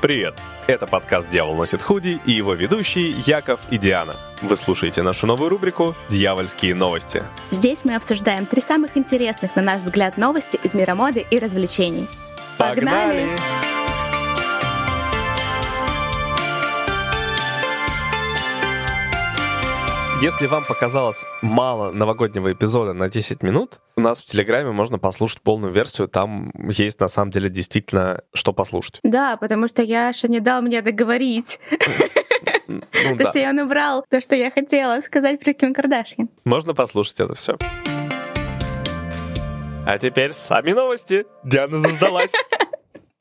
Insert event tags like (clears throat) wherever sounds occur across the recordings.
Привет! Это подкаст «Дьявол носит худи» и его ведущие Яков и Диана. Вы слушаете нашу новую рубрику «Дьявольские новости». Здесь мы обсуждаем три самых интересных, на наш взгляд, новости из мира моды и развлечений. Погнали! Если вам показалось мало новогоднего эпизода на 10 минут, у нас в Телеграме можно послушать полную версию. Там есть на самом деле действительно что послушать. Да, потому что Яша не дал мне договорить. Ну То да, есть он убрал то, что я хотела сказать про Ким Кардашьян. можно послушать это все. А теперь сами новости. Диана заждалась.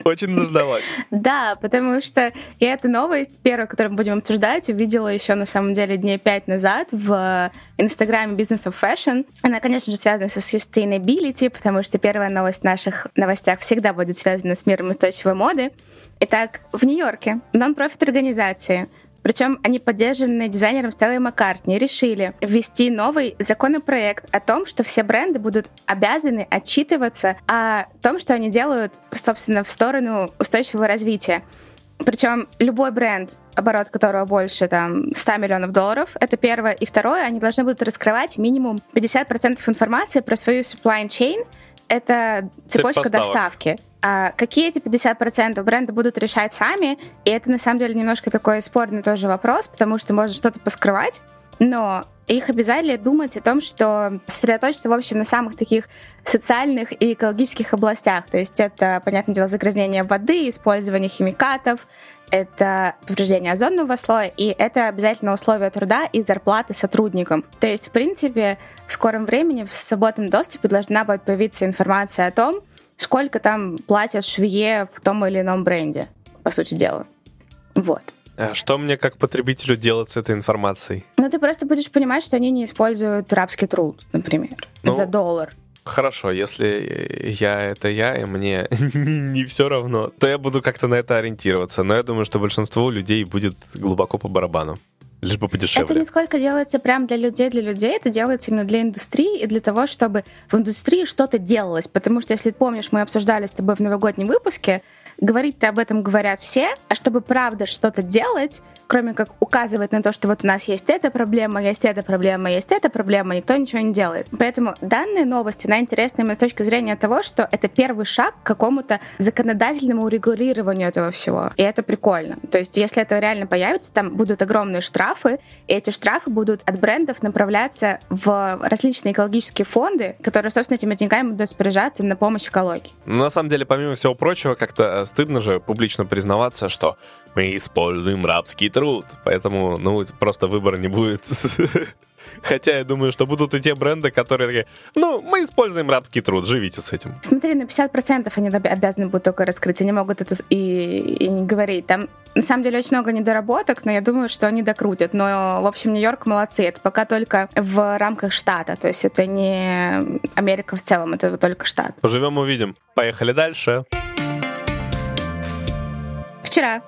Очень заждалась. Да, потому что я эту новость, первую, которую мы будем обсуждать, увидела еще на самом деле дней пять назад в инстаграме Business of Fashion. Она, конечно же, связана со sustainability, потому что первая новость в наших новостях всегда будет связана с миром устойчивой моды. Итак, в Нью-Йорке нон-профит организации причем они, поддержанные дизайнером Стеллой Маккартни, решили ввести новый законопроект о том, что все бренды будут обязаны отчитываться о том, что они делают, собственно, в сторону устойчивого развития. Причем любой бренд, оборот которого больше там 100 миллионов долларов, это первое. И второе, они должны будут раскрывать минимум 50% информации про свою supply chain, это цепочка доставки. А какие эти 50% бренды будут решать сами, и это на самом деле немножко такой спорный тоже вопрос, потому что можно что-то поскрывать, но их обязали думать о том, что сосредоточиться, в общем, на самых таких социальных и экологических областях. То есть это, понятное дело, загрязнение воды, использование химикатов, это повреждение озонного слоя, и это обязательно условия труда и зарплаты сотрудникам. То есть, в принципе, в скором времени в свободном доступе должна будет появиться информация о том, сколько там платят швее в том или ином бренде, по сути дела. Вот. А Что мне как потребителю делать с этой информацией? Ну, ты просто будешь понимать, что они не используют рабский труд, например, Ну, за доллар. Хорошо, если я это я, и мне (laughs) не, все равно, то я буду как-то на это ориентироваться. Но я думаю, что большинству людей будет глубоко по барабану. Лишь бы подешевле. Это не сколько делается прям для людей, для людей, это делается именно для индустрии и для того, чтобы в индустрии что-то делалось. Потому что, если помнишь, мы обсуждали с тобой в новогоднем выпуске, говорить-то об этом говорят все, а чтобы правда что-то делать, кроме как указывать на то, что вот у нас есть эта проблема, есть эта проблема, есть эта проблема, никто ничего не делает. Поэтому данная новость, она интересна именно с точки зрения того, что это первый шаг к какому-то законодательному урегулированию этого всего. И это прикольно. То есть, если это реально появится, там будут огромные штрафы, и эти штрафы будут от брендов направляться в различные экологические фонды, которые, собственно, этими деньгами будут распоряжаться на помощь экологии. Ну, на самом деле, помимо всего прочего, как-то э, стыдно же публично признаваться, что мы используем рабский труд. Поэтому, ну, просто выбора не будет. (laughs) Хотя я думаю, что будут и те бренды, которые такие, ну, мы используем рабский труд, живите с этим. Смотри, на 50% они об- обязаны будут только раскрыть, они могут это и, и не говорить. Там, на самом деле, очень много недоработок, но я думаю, что они докрутят. Но, в общем, Нью-Йорк молодцы. Это пока только в рамках штата, то есть это не Америка в целом, это только штат. Поживем, увидим. Поехали дальше. Вчера,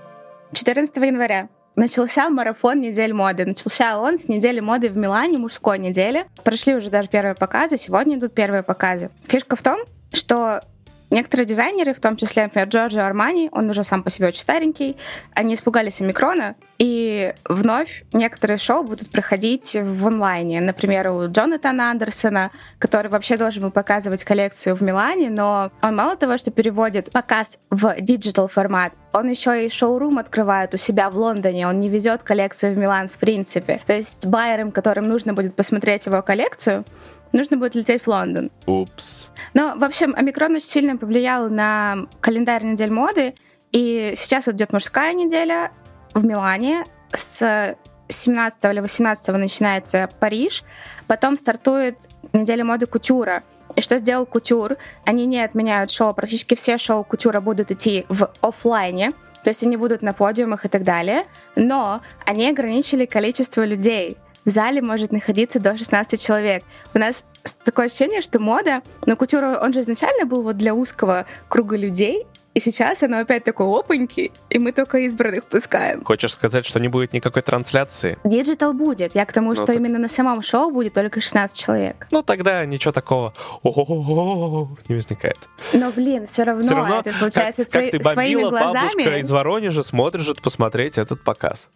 14 января, начался марафон недель моды. Начался он с недели моды в Милане, мужской недели. Прошли уже даже первые показы, сегодня идут первые показы. Фишка в том, что некоторые дизайнеры, в том числе, например, Джорджо Армани, он уже сам по себе очень старенький, они испугались омикрона, и вновь некоторые шоу будут проходить в онлайне. Например, у Джонатана Андерсона, который вообще должен был показывать коллекцию в Милане, но он мало того, что переводит показ в digital формат, он еще и шоурум открывает у себя в Лондоне, он не везет коллекцию в Милан в принципе. То есть байерам, которым нужно будет посмотреть его коллекцию, нужно будет лететь в Лондон. Упс. Но, в общем, омикрон очень сильно повлиял на календарь недель моды, и сейчас вот идет мужская неделя в Милане, с 17 или 18 начинается Париж, потом стартует неделя моды Кутюра. И что сделал Кутюр? Они не отменяют шоу, практически все шоу Кутюра будут идти в офлайне, то есть они будут на подиумах и так далее, но они ограничили количество людей. В зале может находиться до 16 человек. У нас такое ощущение, что мода, но кутюр, он же изначально был вот для узкого круга людей, И сейчас оно опять такое опаньки, и мы только избранных пускаем. Хочешь сказать, что не будет никакой трансляции? Digital будет. Я к тому, Ну, что так- именно на самом шоу будет только 16 человек. Ну, тогда ничего такого не возникает. Но, блин, все равно, Все равно, это получается как, как ты своими бомбила, бабушка глазами. из Воронежа смотрит посмотреть этот показ.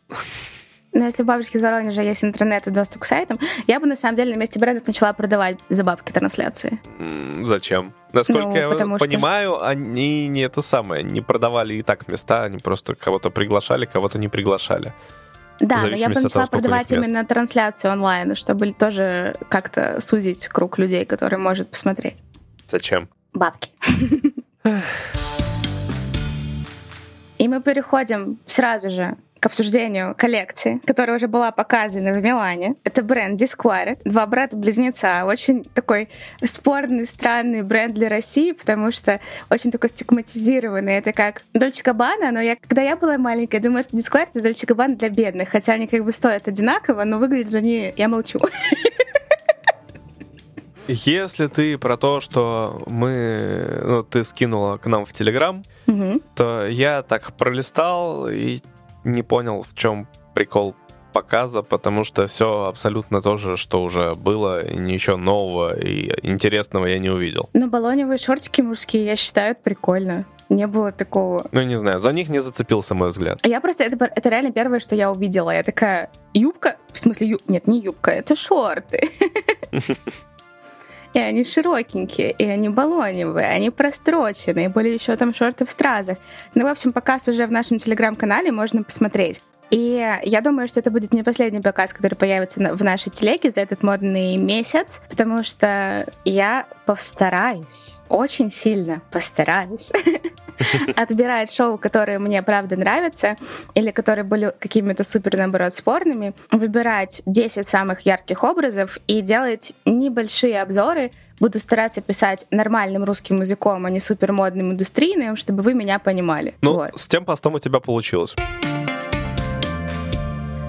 Но если у бабушки из Воронежа есть интернет и доступ к сайтам, я бы на самом деле на месте брендов начала продавать за бабки трансляции. М, Зачем? Насколько Ну, я потому что- понимаю, они не это самое, не продавали и так места, они просто кого-то приглашали, кого-то не приглашали. Да, но я бы от начала того, сколько у них продавать мест. именно трансляцию онлайн, чтобы тоже как-то сузить круг людей, которые может посмотреть. Зачем? Бабки. И мы переходим сразу же к обсуждению коллекции, которая уже была показана в Милане. Это бренд Disquiet. Два брата-близнеца. Очень такой спорный, странный бренд для России, потому что очень такой стигматизированный. Это как Дольче Габбана, но я, когда я была маленькая, думаю, что Disquiet — это Дольче Габбана для бедных, хотя они как бы стоят одинаково, но выглядят они... Я молчу. Если ты про то, что мы, ну, ты скинула к нам в Телеграм, Мгм. то я так пролистал и не понял, в чем прикол показа, потому что все абсолютно то же, что уже было, и ничего нового и интересного я не увидел. Но баллоневые шортики мужские, я считаю, это прикольно. Не было такого. Ну, не знаю, за них не зацепился мой взгляд. А Я просто, это, это реально первое, что я увидела. Я такая, юбка? В смысле, ю... нет, не юбка, это шорты. (laughs) И они широкенькие, и они баллоневые, они простроченные, были еще там шорты в стразах. Ну, в общем, показ уже в нашем телеграм-канале можно посмотреть. И я думаю, что это будет не последний показ, который появится в нашей телеге за этот модный месяц, потому что я постараюсь, очень сильно постараюсь (laughs) (laughs) отбирать шоу, которые мне правда нравятся, или которые были какими-то супер, наоборот, спорными, выбирать 10 самых ярких образов и делать небольшие обзоры. Буду стараться писать нормальным русским языком, а не супер модным индустрийным, чтобы вы меня понимали. Ну, Вот. с тем постом у тебя получилось.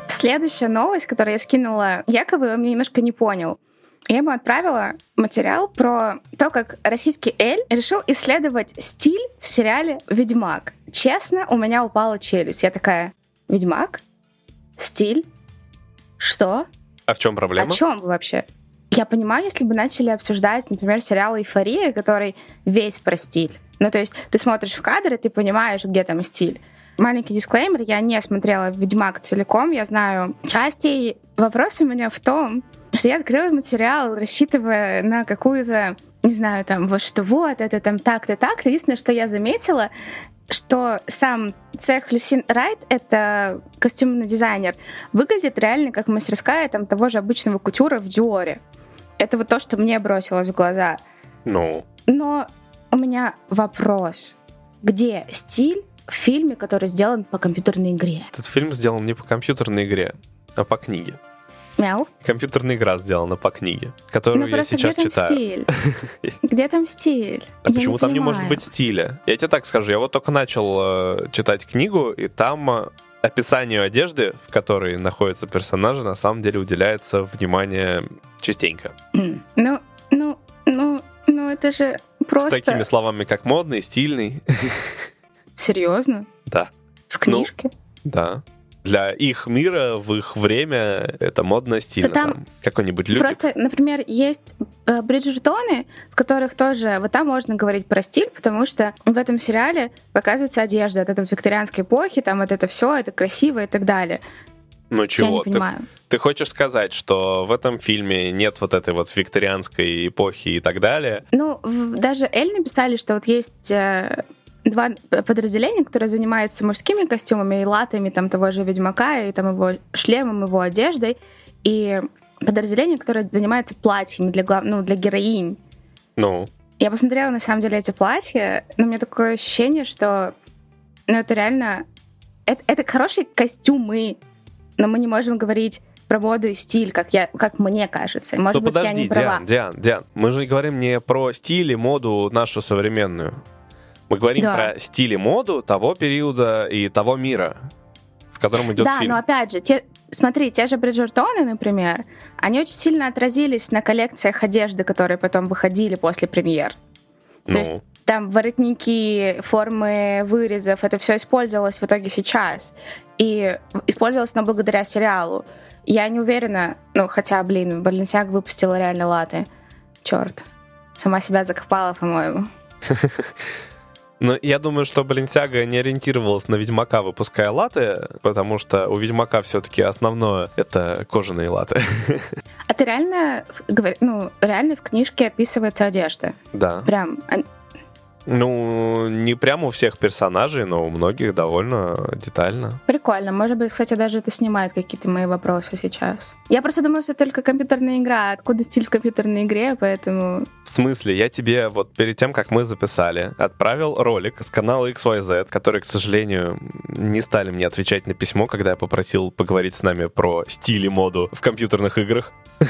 Следующая новость, которую я скинула Якову, он мне немножко не понял. Я ему отправила материал про то, как российский Эль решил исследовать стиль в сериале «Ведьмак». Честно, у меня упала челюсть. Я такая, «Ведьмак? Стиль? Что? А в чем проблема? О чем вообще?» Я понимаю, если бы начали обсуждать, например, сериал «Эйфория», который весь про стиль. Ну, то есть ты смотришь в кадр, и ты понимаешь, где там стиль. Маленький дисклеймер, я не смотрела «Ведьмак» целиком, я знаю части. Вопрос у меня в том, что я открыла материал, рассчитывая на какую-то, не знаю, там, вот что вот, это там так-то, так-то. Единственное, что я заметила, что сам цех Люсин Райт, это костюмный дизайнер, выглядит реально как мастерская там того же обычного кутюра в Диоре. Это вот то, что мне бросилось в глаза. Ну, Но у меня вопрос. Где стиль в фильме, который сделан по компьютерной игре? этот фильм сделан не по компьютерной игре, а по книге. Мяу. Компьютерная игра сделана по книге, которую ну я сейчас где читаю. стиль? (laughs) Где там стиль? А Я почему там не может понимаю. быть стиля? Я тебе так скажу, я вот только начал э, читать книгу, и там э, описанию одежды, в которой находятся персонажи, на самом деле уделяется внимание частенько. (clears throat) Ну, ну, ну, ну это же просто... С такими словами, как модный, стильный. (laughs) Серьезно? Да. В книжке? Да. Для их мира, в их время, это модно, стильно. там Там какой-нибудь лютик. Просто, например, есть э, Бриджертоны, в которых тоже вот там можно говорить про стиль, потому что в этом сериале показывается одежда от этой викторианской эпохи, там вот это все, это красиво и так далее. Ну Я чего? не Ты, понимаю. ты хочешь сказать, что в этом фильме нет вот этой вот викторианской эпохи и так далее? Ну, в- даже Эль написали, что вот есть э, два подразделения, которые занимаются мужскими костюмами и латами там того же Ведьмака, и там его шлемом, его одеждой, и подразделение, которое занимается платьями для, глав... ну, для героинь. Ну, Я посмотрела, на самом деле, эти платья, но у меня такое ощущение, что ну, это реально... Это, это хорошие костюмы, но мы не можем говорить про моду и стиль, как, я, как мне кажется. Может ну быть, я подожди, не права. Диан, Диан, Диан, мы же говорим не про стиль и моду нашу современную. Мы говорим Да. про стиль и моду того периода и того мира, в котором идет Да, фильм. но опять же, те, смотри, те же Бриджертоны, например, они очень сильно отразились на коллекциях одежды, которые потом выходили после премьер. Ну, То есть там воротники, формы вырезов, это все использовалось в итоге сейчас. И использовалось оно благодаря сериалу. Я не уверена, ну, хотя, блин, Баленсиаг выпустила реально латы. Черт. Сама себя закопала, по-моему. (laughs) Но я думаю, что Баленсиага не ориентировалась на Ведьмака, выпуская латы, потому что у Ведьмака все-таки основное — это кожаные латы. А ты реально, ну, реально в книжке описывается одежда? Да. Прям ну, не прямо у всех персонажей, но у многих довольно детально. Прикольно. Может быть, кстати, даже это снимает какие-то мои вопросы сейчас. Я просто думала, что это только компьютерная игра. Откуда стиль в компьютерной игре, поэтому... В смысле? Я тебе вот перед тем, как мы записали, отправил ролик с канала XYZ, который, к сожалению, не стали мне отвечать на письмо, когда я попросил поговорить с нами про стиль и моду в компьютерных играх. (laughs)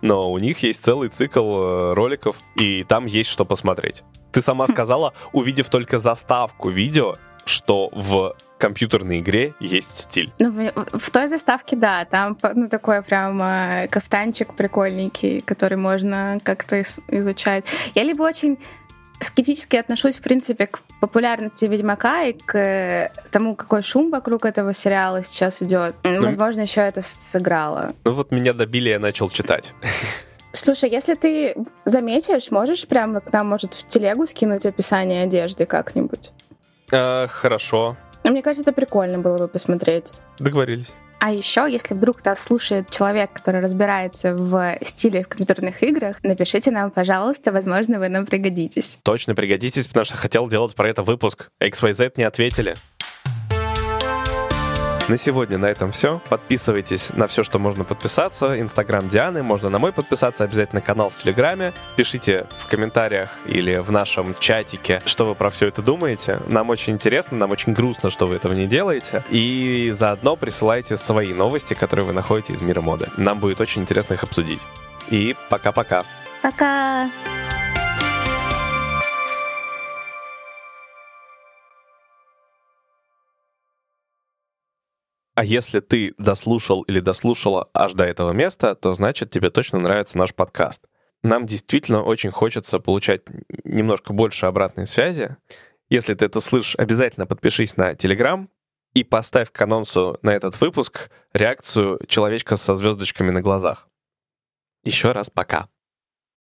Но у них есть целый цикл э, роликов, и там есть что посмотреть. Ты сама сказала, увидев только заставку видео, что в компьютерной игре есть стиль. Ну, в, в той заставке, да, там ну, такой прям э, кафтанчик прикольненький, который можно как-то изучать. Я либо очень скептически отношусь, в принципе, к популярности Ведьмака и к э, тому, какой шум вокруг этого сериала сейчас идет. Ну, Возможно, еще это сыграло. Ну вот меня добили, я начал читать. (laughs) Слушай, если ты заметишь, можешь прямо к нам, может, в телегу скинуть описание одежды как-нибудь? Э, хорошо. Ну, мне кажется, это прикольно было бы посмотреть. Договорились. А еще, если вдруг нас слушает человек, который разбирается в стиле в компьютерных играх, напишите нам, пожалуйста, возможно, вы нам пригодитесь. Точно пригодитесь, потому что хотел делать про это выпуск. XYZ не ответили. На сегодня на этом все. Подписывайтесь на все, что можно подписаться. Инстаграм Дианы, можно на мой подписаться, обязательно канал в Телеграме. Пишите в комментариях или в нашем чатике, что вы про все это думаете. Нам очень интересно, нам очень грустно, что вы этого не делаете. И заодно присылайте свои новости, которые вы находите из мира моды. Нам будет очень интересно их обсудить. И пока-пока. Пока! -пока. пока. А если ты дослушал или дослушала аж до этого места, то значит тебе точно нравится наш подкаст. Нам действительно очень хочется получать немножко больше обратной связи. Если ты это слышишь, обязательно подпишись на Telegram и поставь к анонсу на этот выпуск реакцию человечка со звездочками на глазах. Еще раз пока.